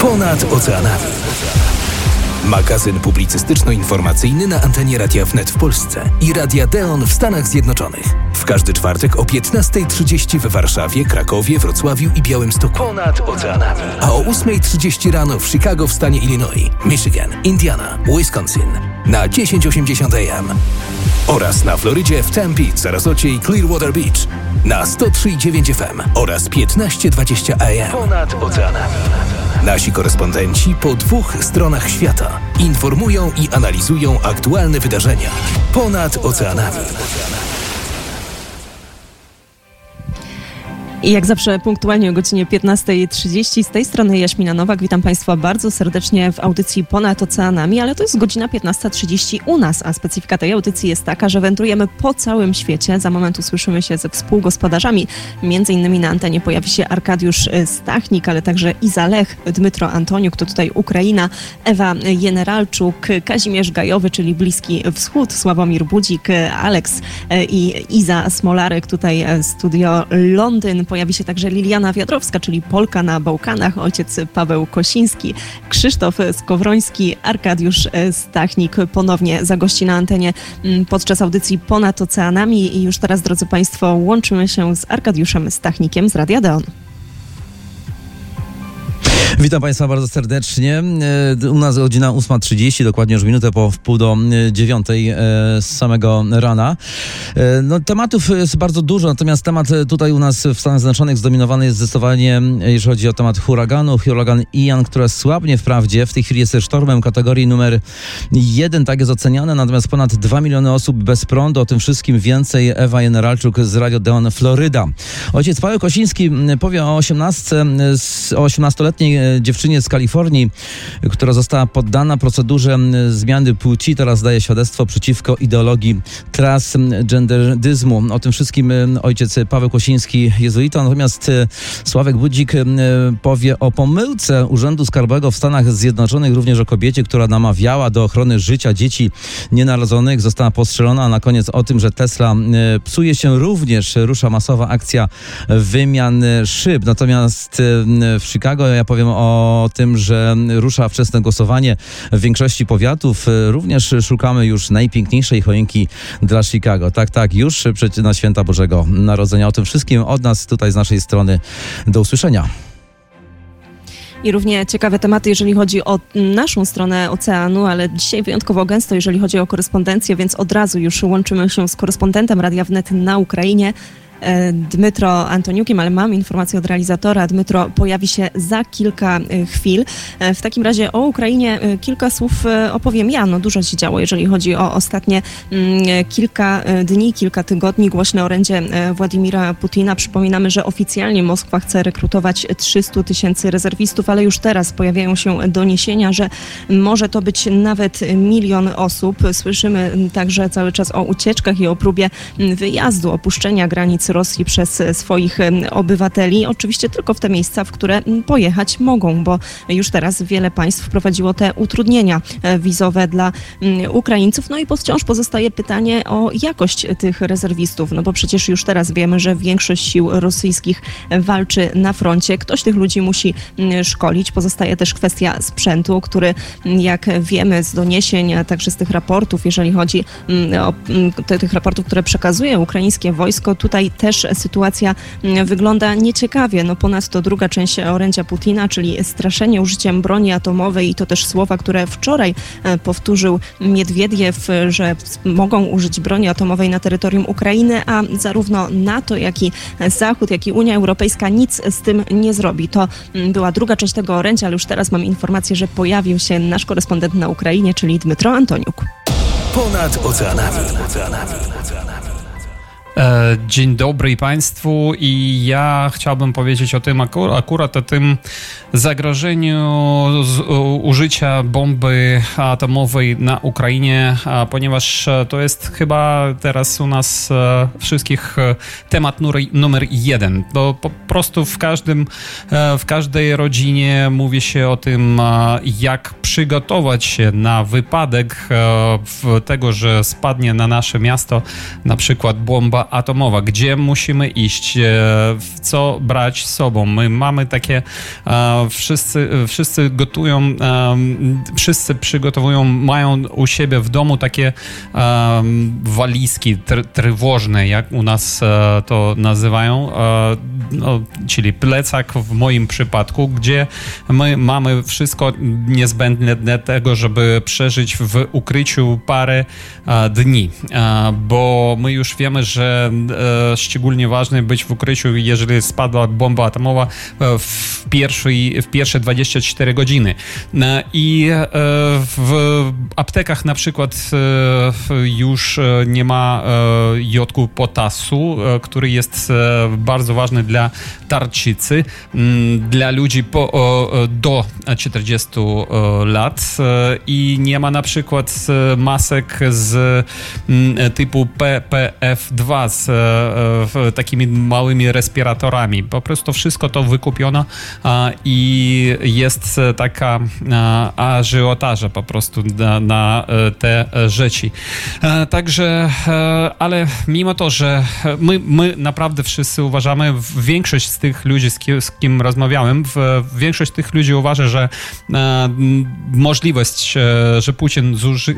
Ponad oceanami. Magazyn publicystyczno-informacyjny na antenie Radia Wnet w Polsce i Radia Deon w Stanach Zjednoczonych. W każdy czwartek o 15.30 w Warszawie, Krakowie, Wrocławiu i Białymstoku. Ponad oceanami. A o 8.30 rano w Chicago w stanie Illinois, Michigan, Indiana, Wisconsin na 1080 AM. Oraz na Florydzie w Tempe, Sarasocie i Clearwater Beach na 103.9 FM oraz 15.20 AM. Ponad oceanami. Nasi korespondenci po dwóch stronach świata informują i analizują aktualne wydarzenia ponad oceanami. I jak zawsze punktualnie o godzinie 15.30 z tej strony Jaśmina Nowak. Witam Państwa bardzo serdecznie w audycji Ponad Oceanami, ale to jest godzina 15.30 u nas, a specyfika tej audycji jest taka, że wędrujemy po całym świecie. Za moment usłyszymy się ze współgospodarzami. Między innymi na antenie pojawi się Arkadiusz Stachnik, ale także Iza Lech, Dmytro Antoniuk, to tutaj Ukraina, Ewa Generalczuk, Kazimierz Gajowy, czyli Bliski Wschód, Sławomir Budzik, Aleks i Iza Smolarek, tutaj studio Londyn pojawi się także Liliana Wiadrowska, czyli Polka na Bałkanach, ojciec Paweł Kosiński, Krzysztof Skowroński, Arkadiusz Stachnik ponownie zagości na antenie mm, podczas audycji Ponad Oceanami. I już teraz, drodzy Państwo, łączymy się z Arkadiuszem Stachnikiem z Radia Deon. Witam Państwa bardzo serdecznie. E, u nas godzina 8.30, dokładnie już minutę po wpół do e, dziewiątej e, z samego rana. No, tematów jest bardzo dużo, natomiast temat tutaj u nas w Stanach Zjednoczonych zdominowany jest zdecydowanie, jeżeli chodzi o temat huraganu. Huragan Ian, która słabnie wprawdzie, w tej chwili jest sztormem kategorii numer jeden, tak jest oceniane, natomiast ponad 2 miliony osób bez prądu. O tym wszystkim więcej Ewa Generalczuk z Radio Deon Floryda. Ojciec Paweł Kosiński powie o 18, o 18-letniej dziewczynie z Kalifornii, która została poddana procedurze zmiany płci. Teraz daje świadectwo przeciwko ideologii transgenderyzmu. O tym wszystkim ojciec Paweł Kosiński, jezuita. Natomiast e, Sławek Budzik powie o pomyłce Urzędu Skarbowego w Stanach Zjednoczonych, również o kobiecie, która namawiała do ochrony życia dzieci nienarodzonych. Została postrzelona, a na koniec o tym, że Tesla psuje się również. Rusza masowa akcja wymian szyb. Natomiast w Chicago ja powiem o tym, że rusza wczesne głosowanie w większości powiatów. Również szukamy już najpiękniejszej choinki dla Chicago. Tak, tak, już na święta Bożego Narodzenia. O tym wszystkim od nas tutaj z naszej strony. Do usłyszenia i równie ciekawe tematy, jeżeli chodzi o naszą stronę oceanu, ale dzisiaj wyjątkowo gęsto, jeżeli chodzi o korespondencję, więc od razu już łączymy się z korespondentem Radia Wnet na Ukrainie. E, Dmytro Antoniukiem, ale mam informację od realizatora. Dmytro pojawi się za kilka e, chwil. E, w takim razie o Ukrainie kilka słów opowiem ja. No dużo się działo, jeżeli chodzi o ostatnie mm, kilka dni, kilka tygodni. Głośne orędzie Władimira Putina. Przypominamy, że oficjalnie Moskwa chce rekrutować 300 tysięcy rezerwistów, ale już teraz pojawiają się doniesienia, że może to być nawet milion osób. Słyszymy także cały czas o ucieczkach i o próbie wyjazdu, opuszczenia granic Rosji przez swoich obywateli. Oczywiście tylko w te miejsca, w które pojechać mogą, bo już teraz wiele państw wprowadziło te utrudnienia e, wizowe dla Ukraińców. No i wciąż pozostaje pytanie o jakość tych rezerwistów, no bo przecież już teraz wiemy, że większość sił rosyjskich walczy na froncie. Ktoś tych ludzi musi szkolić. Pozostaje też kwestia sprzętu, który jak wiemy z doniesień, a także z tych raportów, jeżeli chodzi o tych raportów, które przekazuje ukraińskie wojsko, tutaj też sytuacja mm, wygląda nieciekawie. No ponadto druga część orędzia Putina, czyli straszenie użyciem broni atomowej i to też słowa, które wczoraj e, powtórzył Miedwiediew, że mogą użyć broni atomowej na terytorium Ukrainy, a zarówno NATO, jak i Zachód, jak i Unia Europejska nic z tym nie zrobi. To mm, była druga część tego orędzia, ale już teraz mam informację, że pojawił się nasz korespondent na Ukrainie, czyli Dmytro Antoniuk. Ponad oceanami. E, dzień dobry Państwu i ja chciałbym powiedzieć o tym akurat o tym zagrożeniu użycia bomby atomowej na Ukrainie, ponieważ to jest chyba teraz u nas e, wszystkich e, temat numer jeden. Bo po prostu w każdym, w każdej rodzinie mówi się o tym, jak przygotować się na wypadek tego, że spadnie na nasze miasto na przykład bomba atomowa, gdzie musimy iść, co brać z sobą. My mamy takie, wszyscy, wszyscy gotują, wszyscy przygotowują, mają u siebie w domu takie walizki trwożne, jak u nas to nazywają, no, czyli plecak w moim przypadku, gdzie my mamy wszystko niezbędne do tego, żeby przeżyć w ukryciu parę dni, bo my już wiemy, że e, szczególnie ważne być w ukryciu, jeżeli spadła bomba atomowa e, w, pierwszej, w pierwsze 24 godziny. E, I w aptekach na przykład już nie ma jodku potasu, który jest bardzo ważny dla tarczycy, dla ludzi po, do 40 lat i nie ma na przykład masek z typu PPF2 z e, takimi małymi respiratorami. Po prostu wszystko to wykupiono i jest taka ażiotaża po prostu na, na e, te rzeczy. E, także, ale mimo to, że my, my naprawdę wszyscy uważamy, większość z tych ludzi, z kim, z kim rozmawiałem, większość tych ludzi uważa, że możliwość, że Putin zuży,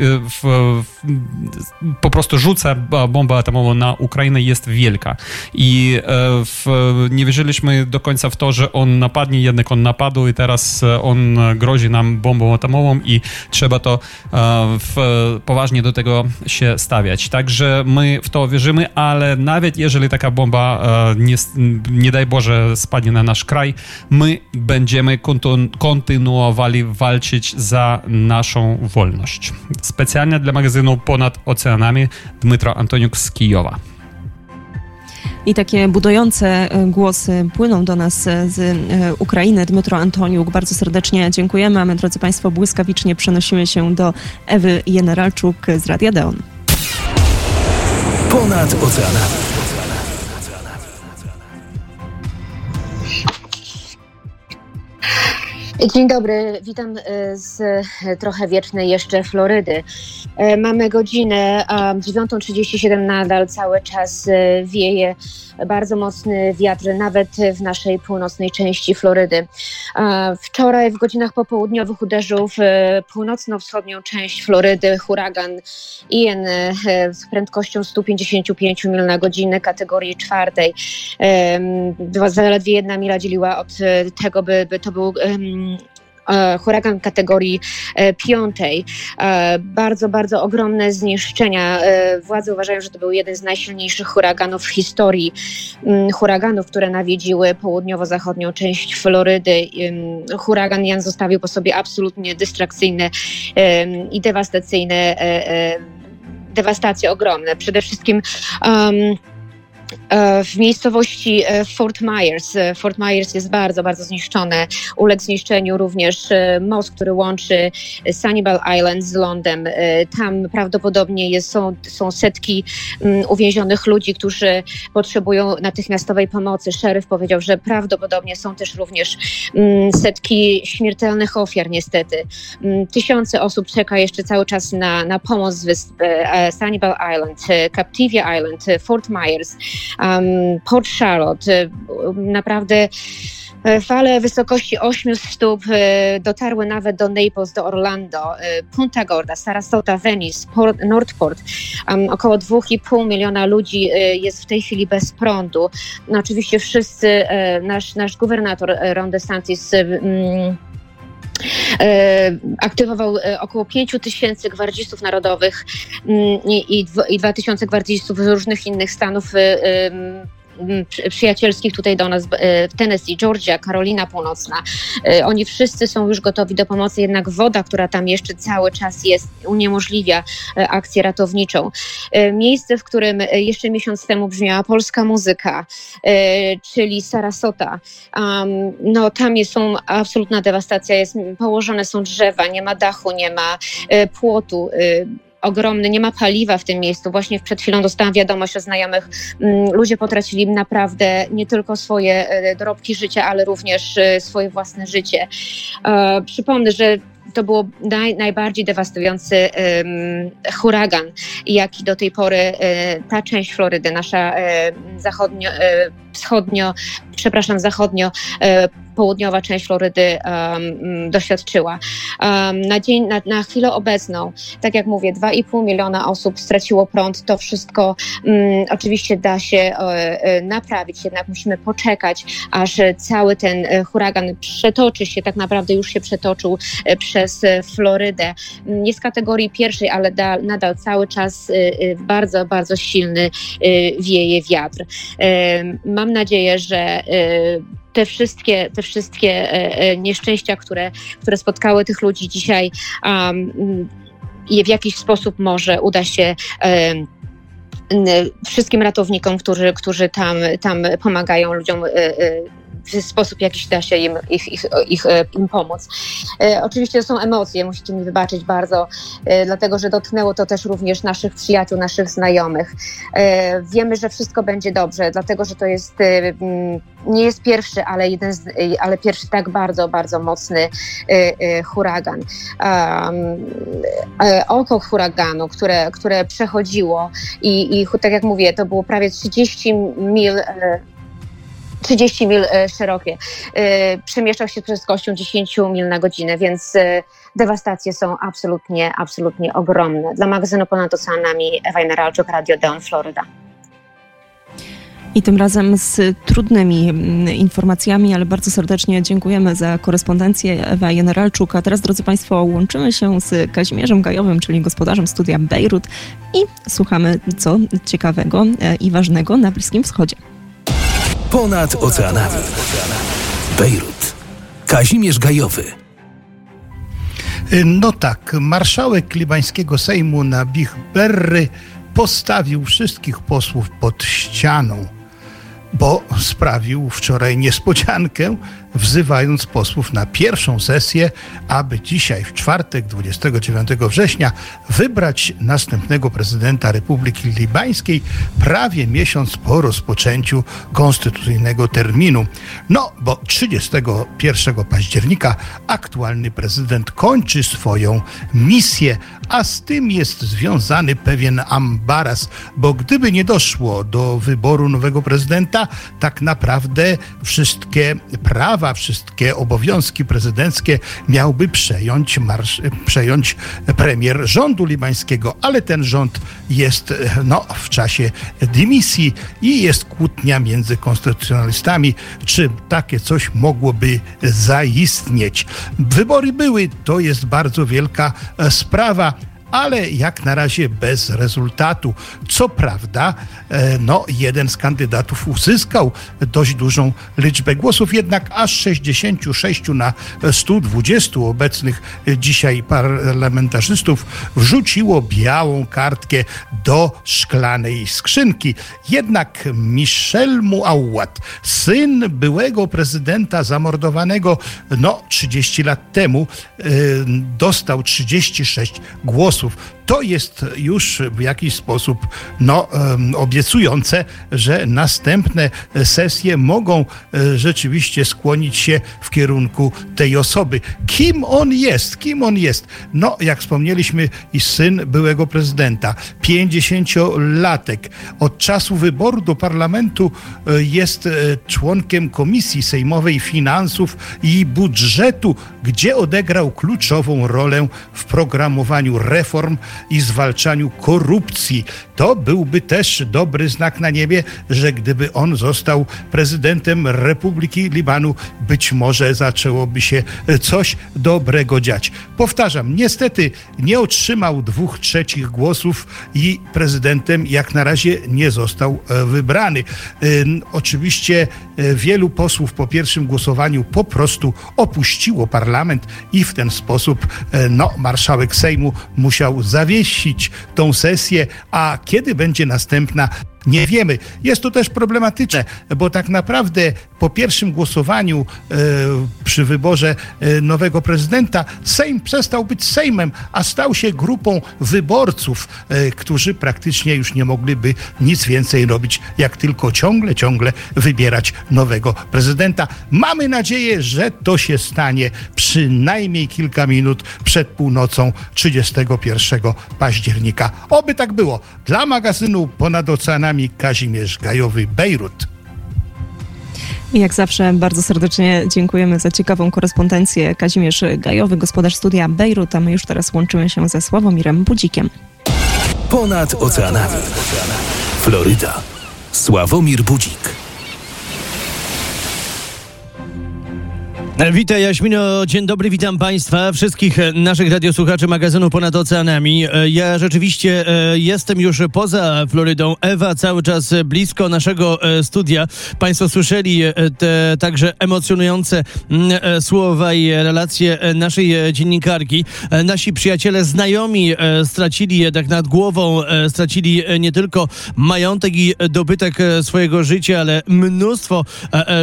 po prostu rzuca bombę atomową na Ukrainę jest wielka. I e, w, nie wierzyliśmy do końca w to, że on napadnie, jednak on napadł i teraz e, on grozi nam bombą atomową i trzeba to e, w, poważnie do tego się stawiać. Także my w to wierzymy, ale nawet jeżeli taka bomba nie, nie daj Boże spadnie na nasz kraj, my będziemy kontynuowali walczyć za naszą wolność. Specjalnie dla magazynu Ponad Oceanami Dmytro Antoniuk z Kijowa. I takie budujące e, głosy płyną do nas z e, Ukrainy. Dmytro Antoniuk, bardzo serdecznie dziękujemy, a my, drodzy Państwo, błyskawicznie przenosimy się do Ewy Generalczuk z Radia Deon. Ponad oceanami. Dzień dobry, witam e, z trochę wiecznej jeszcze Florydy. E, mamy godzinę 9.37, nadal cały czas e, wieje bardzo mocny wiatr, nawet w naszej północnej części Florydy. Wczoraj w godzinach popołudniowych uderzył w północno-wschodnią część Florydy huragan Ian z prędkością 155 mil na godzinę kategorii czwartej. Zaledwie jedna mila dzieliła od tego, by, by to był E, huragan kategorii e, piątej. E, bardzo, bardzo ogromne zniszczenia. Władze uważają, że to był jeden z najsilniejszych huraganów w historii mm, huraganów, które nawiedziły południowo-zachodnią część Florydy. Huragan Jan zostawił po sobie absolutnie dystrakcyjne i dewastacyjne dewastacje ogromne. Przede wszystkim um, E, w miejscowości e, Fort Myers. E, Fort Myers jest bardzo, bardzo zniszczone. Uległ zniszczeniu również most, który łączy Sunnybell Island z Lądem. Tam prawdopodobnie jest, są, są setki mm, uwięzionych ludzi, którzy potrzebują natychmiastowej pomocy. Szeryf powiedział, że prawdopodobnie są też również mm, setki śmiertelnych ofiar, niestety. Mm, tysiące osób czeka jeszcze cały czas na, na pomoc z wysp Sunnybell Island, Captivia Island, Fort Myers um, Port Charlotte. Y, naprawdę y, Fale wysokości 8 stóp y, dotarły nawet do Naples, do Orlando, Punta Gorda, Sarasota, Venice, Port, Northport. Um, około 2,5 miliona ludzi jest w tej chwili bez prądu. No, oczywiście wszyscy, nasz, nasz gubernator Ron DeSantis um, aktywował około 5 tysięcy gwardzistów narodowych mm, i, i 2 tysiące gwardzistów z różnych innych stanów przyjacielskich tutaj do nas e, w Tennessee, Georgia, Karolina Północna. E, oni wszyscy są już gotowi do pomocy, jednak woda, która tam jeszcze cały czas jest, uniemożliwia e, akcję ratowniczą. Miejsce, w którym jeszcze miesiąc temu brzmiała polska muzyka, czyli Sarasota, no tam jest, są absolutna dewastacja, jest, położone są drzewa, nie ma dachu, nie ma płotu ogromny, nie ma paliwa w tym miejscu. Właśnie przed chwilą dostałam wiadomość od znajomych, mm, ludzie potracili naprawdę nie tylko swoje e, dorobki życia, ale również e, swoje własne życie. E, przypomnę, że to było naj, najbardziej dewastujący huragan, jaki do tej pory ta część Florydy, nasza zachodnio, wschodnio, przepraszam, zachodnio południowa część Florydy um, doświadczyła. Um, na, dzień, na, na, chwilę obecną, tak jak mówię, 2,5 miliona osób straciło prąd. To wszystko um, oczywiście da się e, naprawić, jednak musimy poczekać, aż cały ten e, huragan przetoczy się, tak naprawdę już się przetoczył e, przez Florydę. Nie z kategorii pierwszej, ale da, nadal cały czas bardzo, bardzo silny wieje wiatr. Mam nadzieję, że te wszystkie, te wszystkie e, e, nieszczęścia, które, które spotkały tych ludzi dzisiaj, um, w jakiś sposób może uda się wszystkim ratownikom, którzy, którzy tam, tam pomagają ludziom w sposób jakiś da się im, ich, ich, ich, e, im pomóc. E, oczywiście to są emocje, musicie mi wybaczyć bardzo, e, dlatego że dotknęło to też również naszych przyjaciół, naszych znajomych. E, wiemy, że wszystko będzie dobrze, dlatego że to jest, e, nie jest pierwszy, ale jeden z, e, ale pierwszy tak bardzo, bardzo mocny huragan. oko huraganu, które, które przechodziło i, i tak jak mówię, to było prawie 30 mil 30 mil e, szerokie. E, przemieszczał się z prędkością 10 mil na godzinę, więc e, dewastacje są absolutnie, absolutnie ogromne. Dla magazynu Ponad Oceanami Ewa Generalczuk, Radio Deon, Florida. I tym razem z trudnymi mm, informacjami, ale bardzo serdecznie dziękujemy za korespondencję Ewa Generalczuk. A teraz, drodzy Państwo, łączymy się z Kazimierzem Gajowym, czyli gospodarzem studia Bejrut i słuchamy, co ciekawego i ważnego na Bliskim Wschodzie. Ponad oceanami. Bejrut. Kazimierz Gajowy. No tak, marszałek libańskiego Sejmu Nabih Berry postawił wszystkich posłów pod ścianą, bo sprawił wczoraj niespodziankę, wzywając posłów na pierwszą sesję, aby dzisiaj, w czwartek 29 września, wybrać następnego prezydenta Republiki Libańskiej prawie miesiąc po rozpoczęciu konstytucyjnego terminu. No, bo 31 października aktualny prezydent kończy swoją misję, a z tym jest związany pewien ambaras, bo gdyby nie doszło do wyboru nowego prezydenta, tak naprawdę wszystkie prawa prawa, wszystkie obowiązki prezydenckie miałby przejąć, marsz, przejąć premier rządu libańskiego, ale ten rząd jest no, w czasie dymisji i jest kłótnia między konstytucjonalistami, czy takie coś mogłoby zaistnieć. Wybory były, to jest bardzo wielka sprawa ale jak na razie bez rezultatu. Co prawda, e, no, jeden z kandydatów uzyskał dość dużą liczbę głosów, jednak aż 66 na 120 obecnych dzisiaj parlamentarzystów wrzuciło białą kartkę do szklanej skrzynki. Jednak Michel Muawat, syn byłego prezydenta zamordowanego no 30 lat temu, e, dostał 36 głosów часов to jest już w jakiś sposób no, obiecujące, że następne sesje mogą e, rzeczywiście skłonić się w kierunku tej osoby. Kim on jest? Kim on jest? No, jak wspomnieliśmy, i syn byłego prezydenta, 50-latek. Od czasu wyboru do parlamentu e, jest e, członkiem Komisji Sejmowej Finansów i Budżetu, gdzie odegrał kluczową rolę w programowaniu reform reform i zwalczaniu korupcji. To byłby też dobry znak na niebie, że gdyby on został prezydentem Republiki Libanu, być może zaczęłoby się coś dobrego dziać. Powtarzam, niestety nie otrzymał dwóch trzecich głosów i prezydentem jak na razie nie został e, wybrany. Oczywiście e, wielu posłów po pierwszym głosowaniu po prostu opuściło parlament i w ten sposób e, no, marszałek Sejmu musiał zawiesić tą sesję, a kiedy będzie następna nie wiemy. Jest to też problematyczne, bo tak naprawdę po pierwszym głosowaniu e, przy wyborze e, nowego prezydenta Sejm przestał być Sejmem, a stał się grupą wyborców, e, którzy praktycznie już nie mogliby nic więcej robić, jak tylko ciągle, ciągle wybierać nowego prezydenta. Mamy nadzieję, że to się stanie przynajmniej kilka minut przed północą 31 października. Oby tak było. Dla magazynu Ponad Oceanami Kazimierz Gajowy, Bejrut. I jak zawsze bardzo serdecznie dziękujemy za ciekawą korespondencję. Kazimierz Gajowy, gospodarz studia Bejrut, a my już teraz łączymy się ze Sławomirem Budzikiem. Ponad oceanami. Floryda. Sławomir Budzik. Witaj Jaśmino, dzień dobry, witam Państwa, wszystkich e, naszych radiosłuchaczy magazynu Ponad Oceanami. E, ja rzeczywiście e, jestem już poza Florydą. Ewa cały czas blisko naszego studia. Państwo słyszeli te także emocjonujące słowa i relacje naszej dziennikarki. Nasi przyjaciele, znajomi stracili jednak nad głową, stracili nie tylko majątek i dobytek swojego życia, ale mnóstwo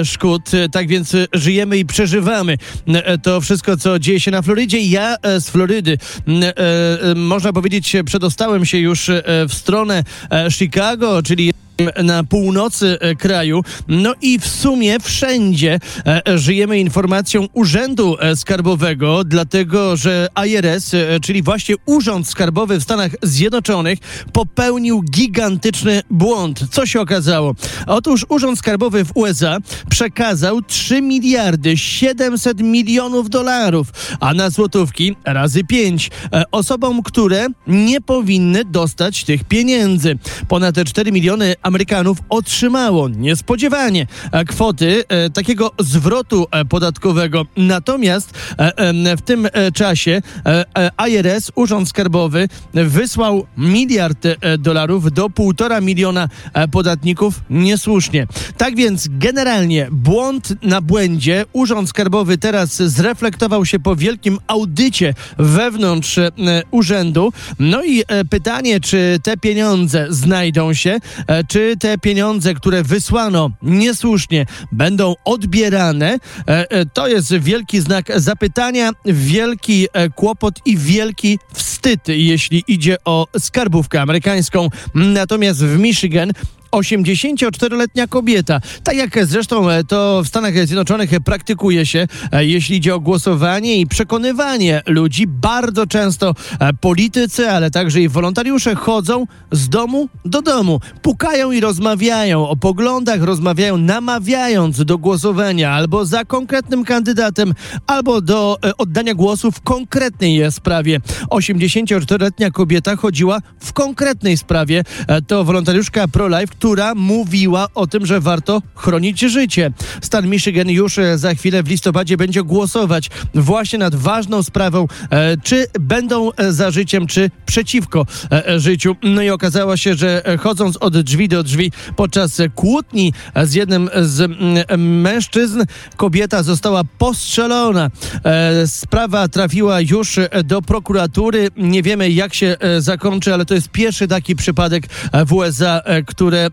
szkód. Tak więc żyjemy i przeżywamy nagrywamy e, to wszystko, co dzieje się na Florydzie. Ja e, z Florydy, e, można powiedzieć, przedostałem się już w stronę Chicago, czyli na północy e, kraju. No i w sumie wszędzie e, żyjemy informacją Urzędu e, Skarbowego, dlatego że IRS, czyli właśnie Urząd Skarbowy w Stanach Zjednoczonych, popełnił gigantyczny błąd. Co się okazało? Otóż Urząd Skarbowy w USA przekazał 3 miliardy 700 milionów dolarów, a na złotówki razy 5 osobom, które nie powinny dostać tych pieniędzy. Ponad 4 miliony Amerykanów otrzymało niespodziewanie e, kwoty e, takiego zwrotu e, podatkowego. Natomiast w tym czasie IRS, Urząd Skarbowy, wysłał miliard dolarów do półtora miliona podatników niesłusznie. Tak więc generalnie błąd na błędzie. Urząd Skarbowy teraz zreflektował się po wielkim audycie wewnątrz urzędu. No i pytanie, czy te pieniądze znajdą się, czy te pieniądze, które wysłano niesłusznie, będą odbierane, e, e, to jest wielki znak zapytania, wielki e, kłopot i wielki wstyd, jeśli idzie o skarbówkę amerykańską. Natomiast w Michigan 84-letnia kobieta. Tak jak zresztą e, to w Stanach Zjednoczonych praktykuje się, e, jeśli idzie o głosowanie i przekonywanie ludzi. Bardzo często e, politycy, ale także i wolontariusze chodzą z domu do domu, pukają i rozmawiają o poglądach, rozmawiają namawiając do głosowania albo za konkretnym kandydatem, albo do oddania głosu w konkretnej sprawie. 84-letnia kobieta chodziła w konkretnej sprawie. To wolontariuszka pro-life, która mówiła o tym, że warto chronić życie. Stan Michigan już e, za chwilę w listopadzie będzie głosować właśnie nad ważną sprawą, e, czy będą e, za życiem, czy przeciwko życiu. No i okazało się, że chodząc od drzwi do drzwi podczas kłótni z jednym z mężczyzn, kobieta została postrzelona. Sprawa trafiła już do prokuratury. Nie wiemy, jak się zakończy, ale to jest pierwszy taki przypadek w USA, które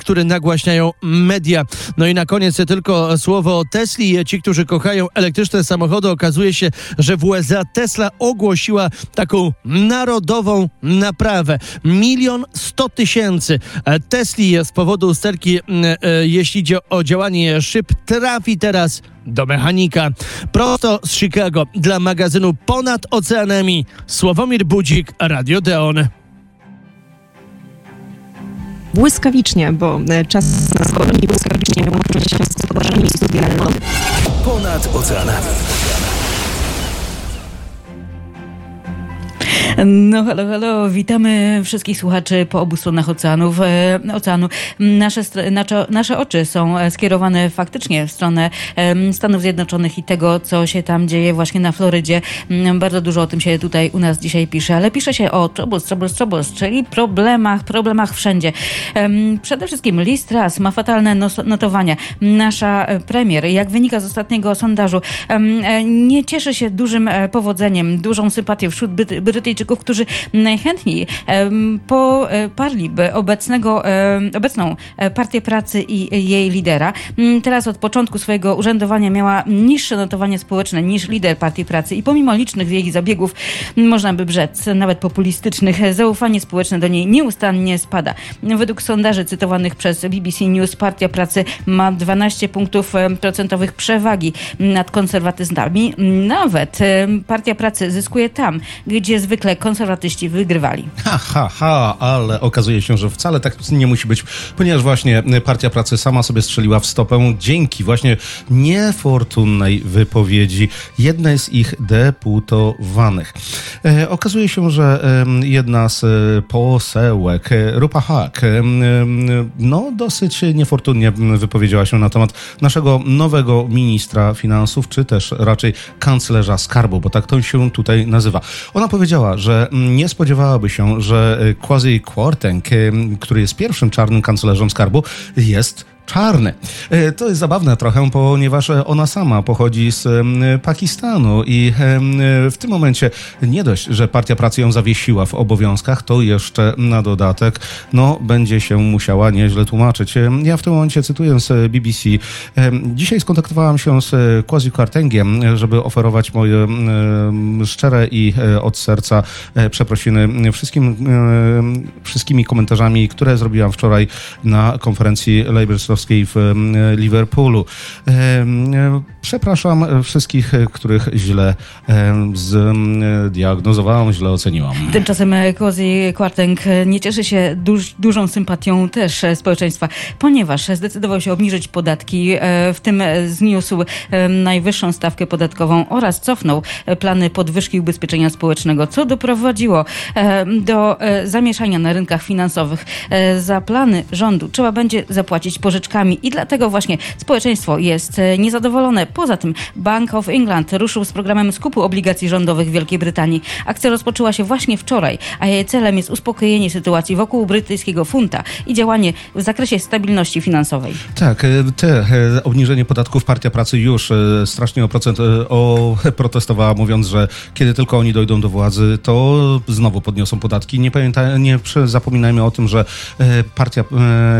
które nagłaśniają media. No i na koniec tylko słowo o Tesli. Ci, którzy kochają elektryczne samochody, okazuje się, że w USA Tesla ogłosiła taką narodową naprawę. Milion sto tysięcy Tesli z powodu usterki, e, jeśli idzie o działanie szyb, trafi teraz do mechanika. Prosto z Chicago dla magazynu Ponad Oceanami Sławomir Budzik, Radio Deon błyskawicznie, bo e, czas nas goni błyskawicznie łączymy się z gospodarzami studia Ponad oceanami. No halo, halo, witamy wszystkich słuchaczy po obu stronach oceanów, e, oceanu. Nasze, nasze, oczy są e, skierowane faktycznie w stronę e, Stanów Zjednoczonych i tego, co się tam dzieje właśnie na Florydzie. Mm, bardzo dużo o tym się tutaj u nas dzisiaj pisze, ale pisze się o troubles, troubles, troubles, czyli problemach, problemach wszędzie. Przede wszystkim Liz Truss ma fatalne notowania. Nasza premier, jak wynika z ostatniego sondażu, nie cieszy się dużym powodzeniem, dużą sympatią wśród Brytyjczyków polityków, którzy najchętniej poparliby obecnego, obecną Partię Pracy i jej lidera. Mm, teraz od początku swojego urzędowania miała niższe notowanie społeczne niż lider Partii Pracy i pomimo licznych jej zabiegów, można by rzec, nawet populistycznych, zaufanie społeczne do niej nieustannie spada. Według sondaży cytowanych przez BBC News Partia Pracy ma 12 punktów procentowych przewagi nad konserwatystami. Nawet Partia Pracy zyskuje tam, gdzie zwykle konserwatyści wygrywali. Ha, ha, ha, ale okazuje się, że wcale tak nie musi być, ponieważ właśnie Partia Pracy sama sobie strzeliła w stopę dzięki właśnie niefortunnej wypowiedzi jednej z ich deputowanych. E, okazuje się, że e, jedna z e, posełek, e, Rupa Hak, e, no dosyć niefortunnie wypowiedziała się na temat naszego nowego ministra finansów, czy też raczej kanclerza skarbu, bo tak to się tutaj nazywa. Ona powiedziała, że nie spodziewałaby się, że Quasi Kwarteng, który jest pierwszym czarnym kanclerzem skarbu, jest czarny. E, to jest zabawne trochę, ponieważ ona sama pochodzi z Pakistanu i w tym momencie nie dość, że Partia Pracy ją zawiesiła w obowiązkach, to jeszcze na dodatek no, będzie się musiała nieźle tłumaczyć. Ja w tym momencie cytuję z BBC. Dzisiaj skontaktowałam się z Quasi Kwartengiem, żeby oferować moje szczere i e, od serca e, przeprosiny wszystkim, wszystkimi komentarzami, które zrobiłam wczoraj na konferencji Labour w Liverpoolu. Przepraszam wszystkich, których źle zdiagnozowałam, źle oceniłam. Tymczasem Cozy Kwarteng nie cieszy się duż, dużą sympatią też społeczeństwa, ponieważ zdecydował się obniżyć podatki, e, w tym zniósł najwyższą stawkę podatkową oraz cofnął plany podwyżki ubezpieczenia społecznego, co doprowadziło do e, zamieszania na rynkach finansowych. E, za plany rządu trzeba będzie zapłacić pożyczki pożyczkami i dlatego właśnie społeczeństwo jest e, niezadowolone. Poza tym Bank of England ruszył z programem skupu obligacji rządowych Wielkiej Brytanii. Akcja rozpoczęła się właśnie wczoraj, a jej celem jest uspokojenie sytuacji wokół brytyjskiego funta i działanie w zakresie stabilności finansowej. Tak, e, te e, obniżenie podatków Partia Pracy już strasznie o procent o, protestowała, mówiąc, że kiedy tylko oni dojdą do władzy, to znowu podniosą podatki. Nie, pamiętaj, nie zapominajmy o tym, że Partia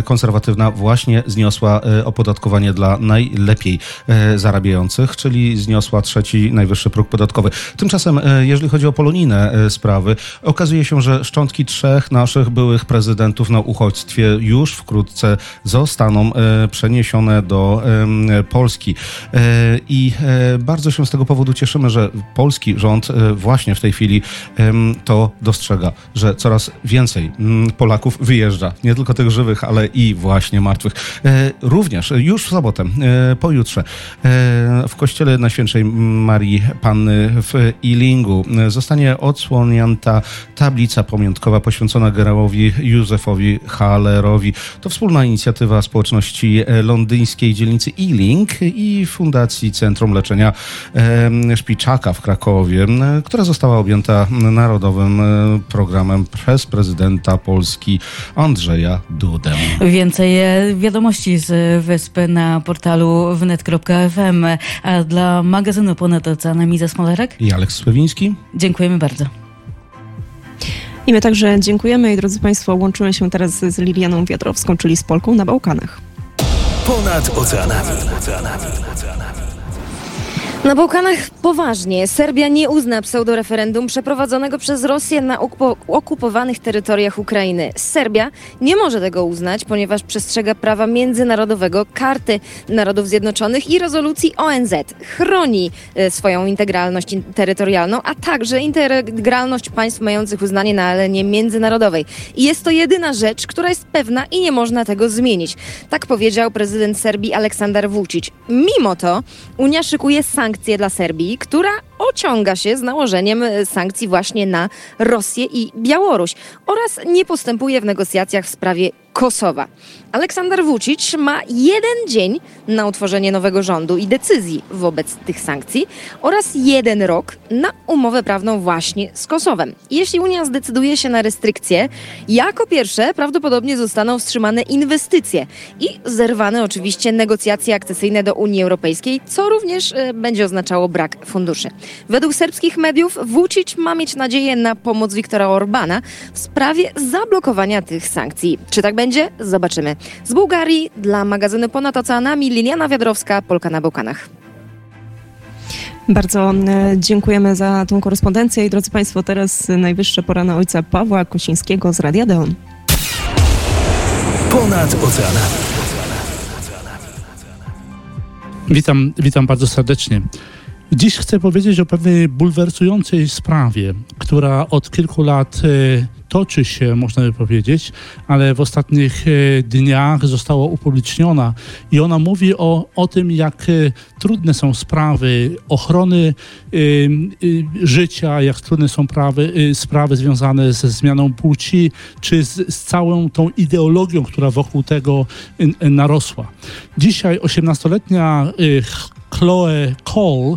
Konserwatywna właśnie zniosła e, opodatkowanie dla najlepiej e, zarabiających, czyli zniosła trzeci najwyższy próg podatkowy. Tymczasem, e, jeżeli chodzi o polonijne sprawy, okazuje się, że szczątki trzech naszych byłych prezydentów na uchodźstwie już wkrótce zostaną przeniesione do Polski. I bardzo się z tego powodu cieszymy, że polski rząd właśnie w tej chwili to dostrzega, że coraz więcej Polaków wyjeżdża. Nie tylko tych żywych, ale i właśnie martwych. E, również już w sobotę, e, pojutrze, e, w kościele Najświętszej Marii Panny w Ilingu zostanie odsłonięta tablica pamiątkowa poświęcona generałowi Józefowi Hallerowi. To wspólna inicjatywa społeczności londyńskiej dzielnicy Ealing i Fundacji Centrum Leczenia Szpiczaka w Krakowie, która została objęta narodowym programem przez prezydenta Polski Andrzeja Dudę. Więcej wiadomości z wyspy na portalu wnet.fm. A dla magazynu Ponad Oceanem Iza Smolerek i Aleks Sławiński. Dziękujemy bardzo. I my także dziękujemy i drodzy Państwo, łączymy się teraz z Lilianą Wiatrowską, czyli z Polką na Bałkanach. Ponad oceanami. Na Bałkanach poważnie. Serbia nie uzna pseudoreferendum przeprowadzonego przez Rosję na okupowanych terytoriach Ukrainy. Serbia nie może tego uznać, ponieważ przestrzega prawa międzynarodowego, karty Narodów Zjednoczonych i rezolucji ONZ. Chroni e, swoją integralność terytorialną, a także integralność państw mających uznanie na arenie międzynarodowej. I jest to jedyna rzecz, która jest pewna i nie można tego zmienić. Tak powiedział prezydent Serbii Aleksander Vucic. Mimo to Unia szykuje sankcje sankcje dla Serbii, która ociąga się z nałożeniem e, sankcji właśnie na Rosję i Białoruś oraz nie postępuje w negocjacjach w sprawie Kosowa. Aleksander Vucic ma jeden dzień na utworzenie nowego rządu i decyzji wobec tych sankcji oraz jeden rok na umowę prawną właśnie z Kosowem. Jeśli Unia zdecyduje się na restrykcje, jako pierwsze prawdopodobnie zostaną wstrzymane inwestycje i zerwane oczywiście negocjacje akcesyjne do Unii Europejskiej, co również e, będzie oznaczało brak funduszy. Według serbskich mediów Vucic ma mieć nadzieję na pomoc Viktora Orbana w sprawie zablokowania tych sankcji. Czy tak będzie? Zobaczymy. Z Bułgarii dla magazynu Ponad Oceanami Liliana Wiadrowska, Polka na Bałkanach. Bardzo e, dziękujemy za tą korespondencję i drodzy Państwo, teraz najwyższa pora na ojca Pawła Kosińskiego z Radia Deon. Ponad oceanami. Witam, witam bardzo serdecznie. Dziś chcę powiedzieć o pewnej bulwersującej sprawie, która od kilku lat e, toczy się, można by powiedzieć, ale w ostatnich e, dniach została upubliczniona i ona mówi o, o tym, jak e, trudne są sprawy ochrony życia, jak trudne są prawy, sprawy związane ze zmianą płci, czy z, z całą tą ideologią, która wokół tego narosła. Dzisiaj 18-letnia Chloe Cole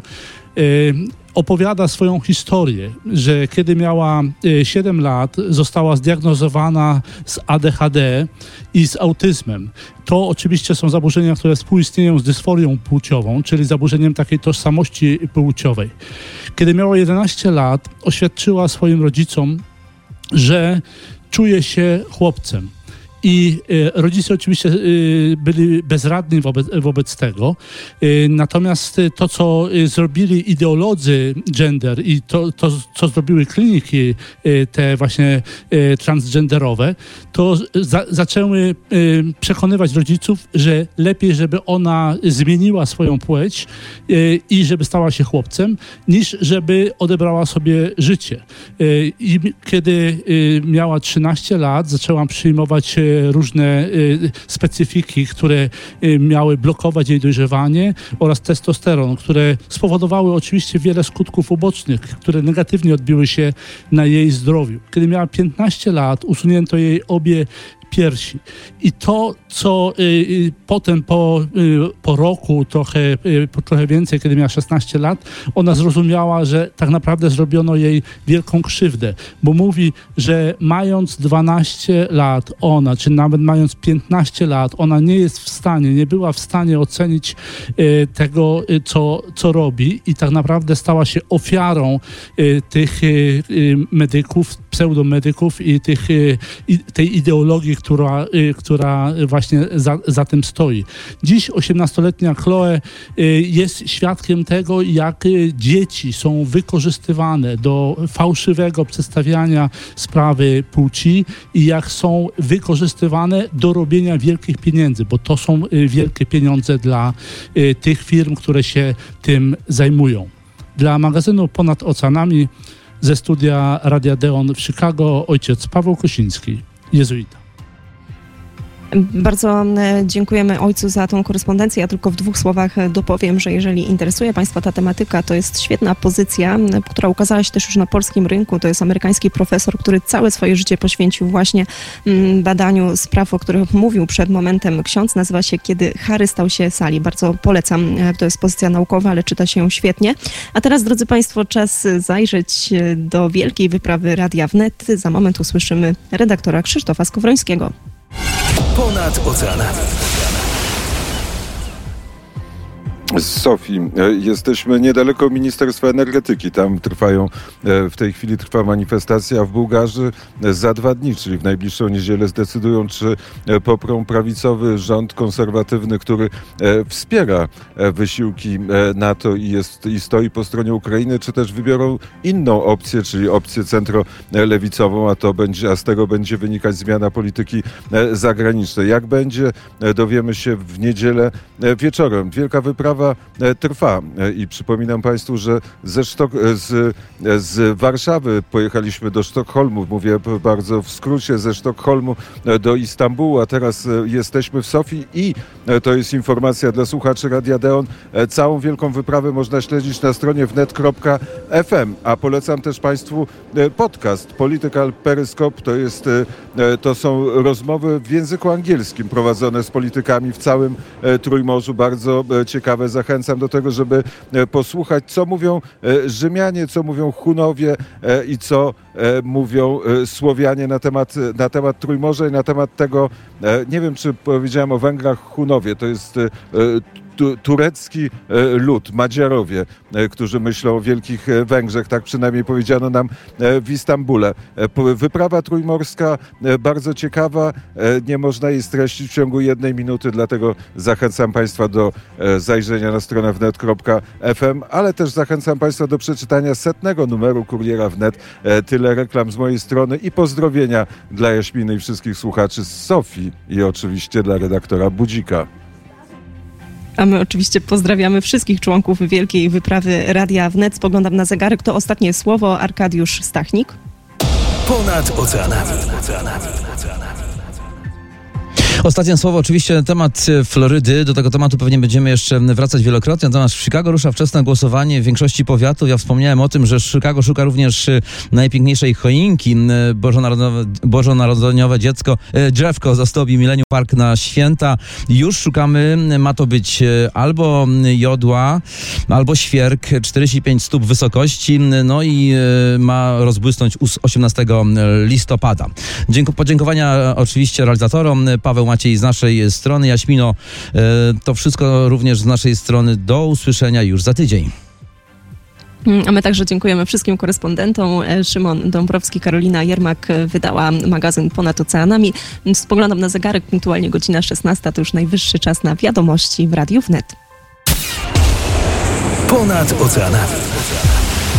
opowiada swoją historię, że kiedy miała 7 lat, została zdiagnozowana z ADHD i z autyzmem. To oczywiście są zaburzenia, które współistnieją z dysforią płciową, czyli zaburzeniem takiej tożsamości płciowej. Kiedy miała 11 lat, oświadczyła swoim rodzicom, że czuje się chłopcem i e, rodzice oczywiście e, byli bezradni wobec, wobec tego. E, natomiast to, co zrobili ideolodzy gender i to, to co zrobiły kliniki te właśnie transgenderowe, to za, zaczęły przekonywać rodziców, że lepiej, żeby ona zmieniła swoją płeć i żeby stała się chłopcem, niż żeby odebrała sobie życie. I kiedy miała 13 lat, zaczęłam przyjmować różne y, specyfiki, które y, miały blokować jej dojrzewanie oraz testosteron, które spowodowały oczywiście wiele skutków ubocznych, które negatywnie odbiły się na jej zdrowiu. Kiedy miała 15 lat, usunięto jej obie piersi. I to, co y, y, potem po, y, po roku, trochę, y, trochę więcej, kiedy miała 16 lat, ona zrozumiała, że tak naprawdę zrobiono jej wielką krzywdę, bo mówi, że mając 12 lat ona, czy nawet mając 15 lat, ona nie jest w stanie, nie była w stanie ocenić y, tego, y, co, co robi i tak naprawdę stała się ofiarą tych medyków, pseudomedyków i tych, tej ideologii, która, y, która właśnie za, za tym stoi. Dziś 18-letnia Chloe y, jest świadkiem tego, jak y, dzieci są wykorzystywane do fałszywego przedstawiania sprawy płci i jak są wykorzystywane do robienia wielkich pieniędzy, bo to są wielkie pieniądze dla tych firm, które się tym zajmują. Dla magazynu Ponad Oceanami ze studia Radia Deon w Chicago ojciec Paweł Kosiński, jezuita. Bardzo e, dziękujemy ojcu za tą korespondencję. Ja tylko w dwóch słowach e, dopowiem, że jeżeli interesuje Państwa ta tematyka, to jest świetna pozycja, która ukazała się też już na polskim rynku. To jest amerykański profesor, który całe swoje życie poświęcił właśnie badaniu spraw, o których mówił przed momentem ksiądz. Nazywa się Kiedy Harry stał się sali. Bardzo polecam. E, to jest pozycja naukowa, ale czyta się świetnie. A teraz, drodzy Państwo, czas zajrzeć do wielkiej wyprawy Radia Wnet. Za moment usłyszymy redaktora Krzysztofa Skowrońskiego. Ponad oceanami. Z Sofii. E, jesteśmy niedaleko Ministerstwa Energetyki. Tam trwają, e, w tej chwili trwa manifestacja, w Bułgarzy za dwa dni, czyli w najbliższą niedzielę zdecydują, czy e, poprą prawicowy rząd konserwatywny, który wspiera wysiłki NATO i, jest, i stoi po stronie Ukrainy, czy też wybiorą inną opcję, czyli opcję centrolewicową, a to będzie, a z tego będzie wynikać zmiana polityki zagranicznej. Jak będzie, dowiemy się w niedzielę wieczorem. Wielka wyprawa sprawa e, trwa e, i przypominam Państwu, że ze Sztok e, z, z Warszawy pojechaliśmy do Sztokholmu, mówię bardzo w skrócie, ze Sztokholmu do Istambułu, a teraz jesteśmy w Sofii i to jest informacja dla słuchaczy Radia Deon. Całą wielką wyprawę można śledzić na stronie wnet.fm, a polecam też Państwu podcast Political Periscope. To, jest, to są rozmowy w języku angielskim prowadzone z politykami w całym Trójmorzu. Bardzo ciekawe Zachęcam do tego, żeby e, posłuchać, co mówią e, Rzymianie, co mówią Hunowie e, i co mówią Słowianie na temat, na temat Trójmorza i na temat tego, nie wiem czy powiedziałem o Węgrach Hunowie, to jest tu, turecki e, lud, Madziarowie, e, którzy myślą o Wielkich e, Węgrzech, tak przynajmniej powiedziano nam w Istambule. Wyprawa trójmorska bardzo ciekawa, nie można jej streścić w ciągu jednej minuty, dlatego zachęcam Państwa do zajrzenia na stronę wnet.fm, ale też zachęcam Państwa do przeczytania setnego numeru Kuriera Wnet. Tyle reklam z mojej strony i pozdrowienia dla Jaśminy i wszystkich słuchaczy z Sofii i oczywiście dla redaktora Budzika. A my oczywiście pozdrawiamy wszystkich członków Wielkiej Wyprawy Radia Wnet. Spoglądam na zegarek. To ostatnie słowo. Arkadiusz Stachnik. Ponad oceanami. Ostatnie słowo, oczywiście temat e, Florydy. Do tego tematu pewnie będziemy jeszcze wracać wielokrotnie. Natomiast w Chicago rusza wczesne głosowanie w większości powiatów. Ja wspomniałem o tym, że Chicago szuka również e, najpiękniejszej choinki. E, bożonarodzeniowe, bożonarodzeniowe dziecko, drzewko zastąpi Millennium Park na święta. Już szukamy, ma to być albo jodła, albo świerk, 45 stóp wysokości, no i ma rozbłysnąć 18 listopada. Podziękowania oczywiście realizatorom Paweł Maciej z naszej strony. Jaśmino, e, to wszystko również z naszej strony. Do usłyszenia już za tydzień. Mm, a my także dziękujemy wszystkim korespondentom. E, Szymon Dąbrowski, Karolina Jermak e, wydała magazyn Ponad Oceanami. Spoglądam na zegarek, punktualnie godzina 16, to już najwyższy czas na wiadomości w Radiu Wnet. Ponad Oceanami.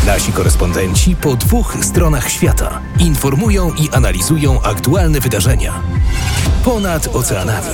Nasi korespondenci po dwóch stronach świata informują i analizują aktualne wydarzenia. Ponad oceanami.